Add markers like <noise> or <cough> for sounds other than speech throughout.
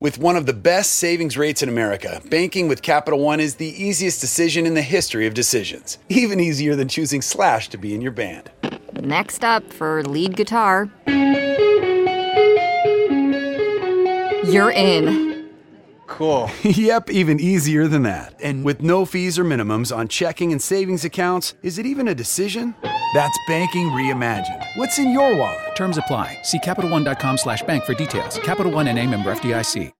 With one of the best savings rates in America, banking with Capital One is the easiest decision in the history of decisions. Even easier than choosing Slash to be in your band. Next up for lead guitar. You're in. Cool. <laughs> yep, even easier than that. And with no fees or minimums on checking and savings accounts, is it even a decision? That's banking reimagined. What's in your wallet? Terms apply. See CapitalOne.com slash bank for details. Capital One and a member FDIC.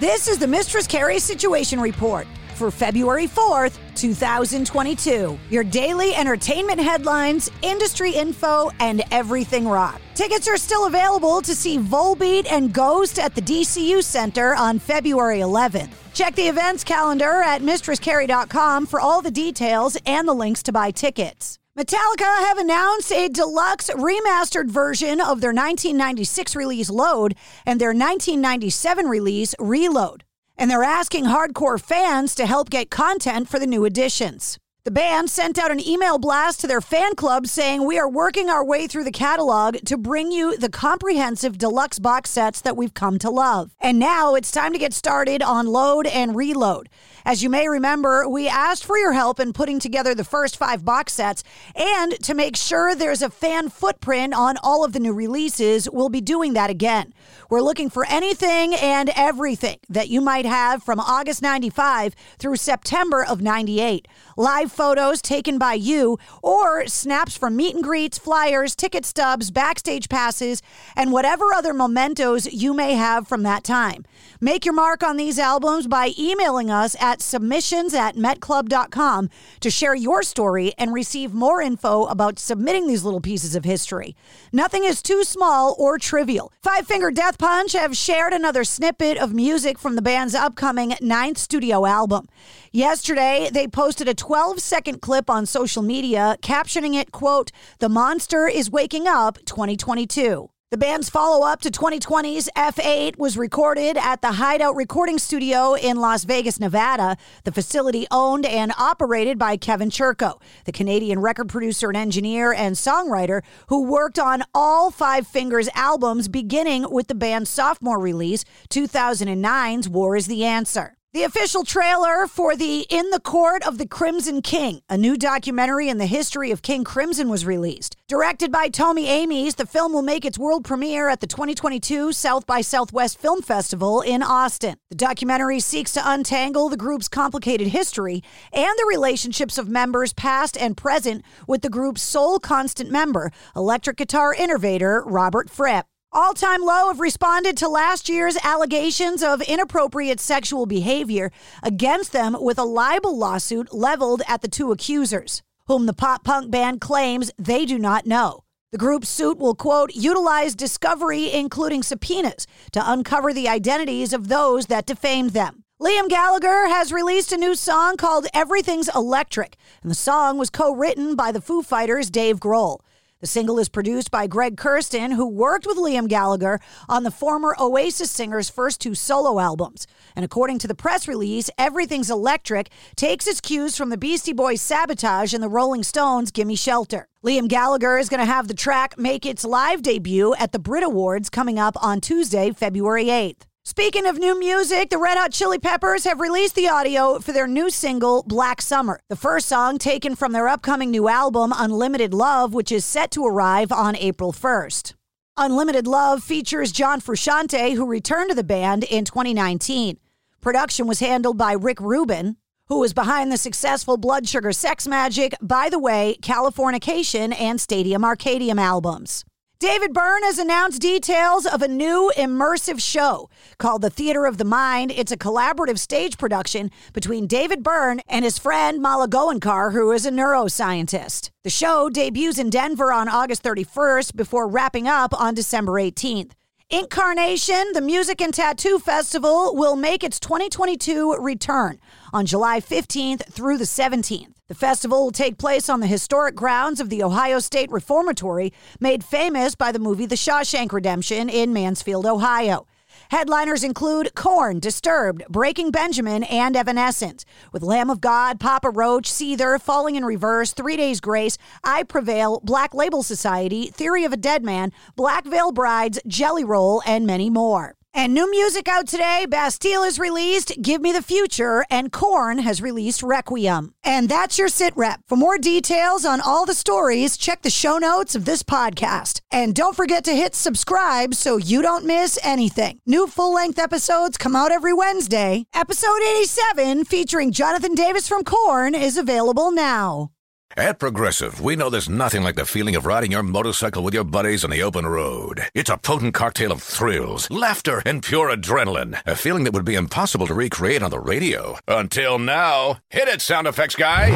This is the Mistress Carrie Situation Report for February 4th, 2022. Your daily entertainment headlines, industry info, and everything rock. Tickets are still available to see Volbeat and Ghost at the DCU Center on February 11th. Check the events calendar at mistresscarrie.com for all the details and the links to buy tickets. Metallica have announced a deluxe remastered version of their 1996 release Load and their 1997 release Reload. And they're asking hardcore fans to help get content for the new editions. The band sent out an email blast to their fan club saying, We are working our way through the catalog to bring you the comprehensive deluxe box sets that we've come to love. And now it's time to get started on Load and Reload. As you may remember, we asked for your help in putting together the first five box sets, and to make sure there's a fan footprint on all of the new releases, we'll be doing that again. We're looking for anything and everything that you might have from August 95 through September of 98. Live photos taken by you, or snaps from meet and greets, flyers, ticket stubs, backstage passes, and whatever other mementos you may have from that time. Make your mark on these albums by emailing us at submissions at metclub.com to share your story and receive more info about submitting these little pieces of history. Nothing is too small or trivial. Five Finger Death Punch have shared another snippet of music from the band's upcoming ninth studio album. Yesterday, they posted a 12 second clip on social media captioning it, quote, The Monster is Waking Up 2022. The band's follow up to 2020's F8 was recorded at the Hideout Recording Studio in Las Vegas, Nevada, the facility owned and operated by Kevin Churko, the Canadian record producer and engineer and songwriter who worked on all Five Fingers albums beginning with the band's sophomore release, 2009's War is the Answer. The official trailer for the In the Court of the Crimson King, a new documentary in the history of King Crimson, was released. Directed by Toby Amies, the film will make its world premiere at the 2022 South by Southwest Film Festival in Austin. The documentary seeks to untangle the group's complicated history and the relationships of members past and present with the group's sole constant member, electric guitar innovator Robert Fripp. All Time Low have responded to last year's allegations of inappropriate sexual behavior against them with a libel lawsuit leveled at the two accusers, whom the pop punk band claims they do not know. The group's suit will, quote, utilize discovery, including subpoenas, to uncover the identities of those that defamed them. Liam Gallagher has released a new song called Everything's Electric, and the song was co written by the Foo Fighters' Dave Grohl. The single is produced by Greg Kurstin, who worked with Liam Gallagher on the former Oasis singer's first two solo albums. And according to the press release, Everything's Electric takes its cues from the Beastie Boys' Sabotage and the Rolling Stones' Gimme Shelter. Liam Gallagher is going to have the track make its live debut at the Brit Awards coming up on Tuesday, February 8th. Speaking of new music, the Red Hot Chili Peppers have released the audio for their new single, Black Summer. The first song taken from their upcoming new album, Unlimited Love, which is set to arrive on April 1st. Unlimited Love features John Frusciante, who returned to the band in 2019. Production was handled by Rick Rubin, who was behind the successful Blood Sugar Sex Magik, By the Way, Californication, and Stadium Arcadium albums. David Byrne has announced details of a new immersive show called The Theater of the Mind. It's a collaborative stage production between David Byrne and his friend Mala Gaonkar, who is a neuroscientist. The show debuts in Denver on August 31st before wrapping up on December 18th. InkCarceration, the Music and Tattoo Festival, will make its 2022 return on July 15th through the 17th. The festival will take place on the historic grounds of the Ohio State Reformatory, made famous by the movie The Shawshank Redemption in Mansfield, Ohio. Headliners include Korn, Disturbed, Breaking Benjamin, and Evanescence, with Lamb of God, Papa Roach, Seether, Falling in Reverse, Three Days Grace, I Prevail, Black Label Society, Theory of a Dead Man, Black Veil Brides, Jelly Roll, and many more. And new music out today. Bastille is released, Give Me the Future, and Korn has released Requiem. And that's your sit rep. For more details on all the stories, check the show notes of this podcast. And don't forget to hit subscribe so you don't miss anything. New full length episodes come out every Wednesday. Episode 87, featuring Jonathan Davis from Korn, is available now. At Progressive, we know there's nothing like the feeling of riding your motorcycle with your buddies on the open road. It's a potent cocktail of thrills, laughter, and pure adrenaline. A feeling that would be impossible to recreate on the radio. Until now. Hit it, sound effects guy!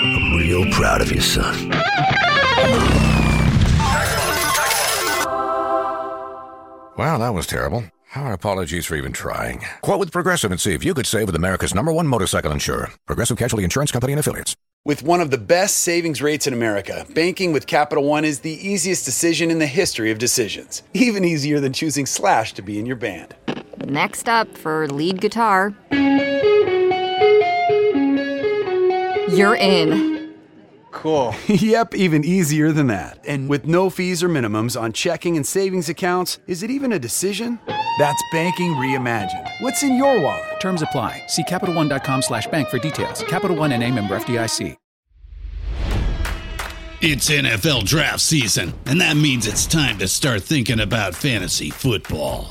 I'm real proud of you, son. Wow, that was terrible. Our apologies for even trying. Quote with Progressive and see if you could save with America's number one motorcycle insurer, Progressive Casualty Insurance Company and Affiliates. With one of the best savings rates in America, banking with Capital One is the easiest decision in the history of decisions. <laughs> Even easier than choosing Slash to be in your band. Next up for lead guitar. You're in. Cool. <laughs> yep, even easier than that. And with no fees or minimums on checking and savings accounts, is it even a decision? That's banking reimagined. What's in your wallet? Terms apply. See CapitalOne.com slash bank for details. Capital One and a member FDIC. It's NFL draft season, and that means it's time to start thinking about fantasy football.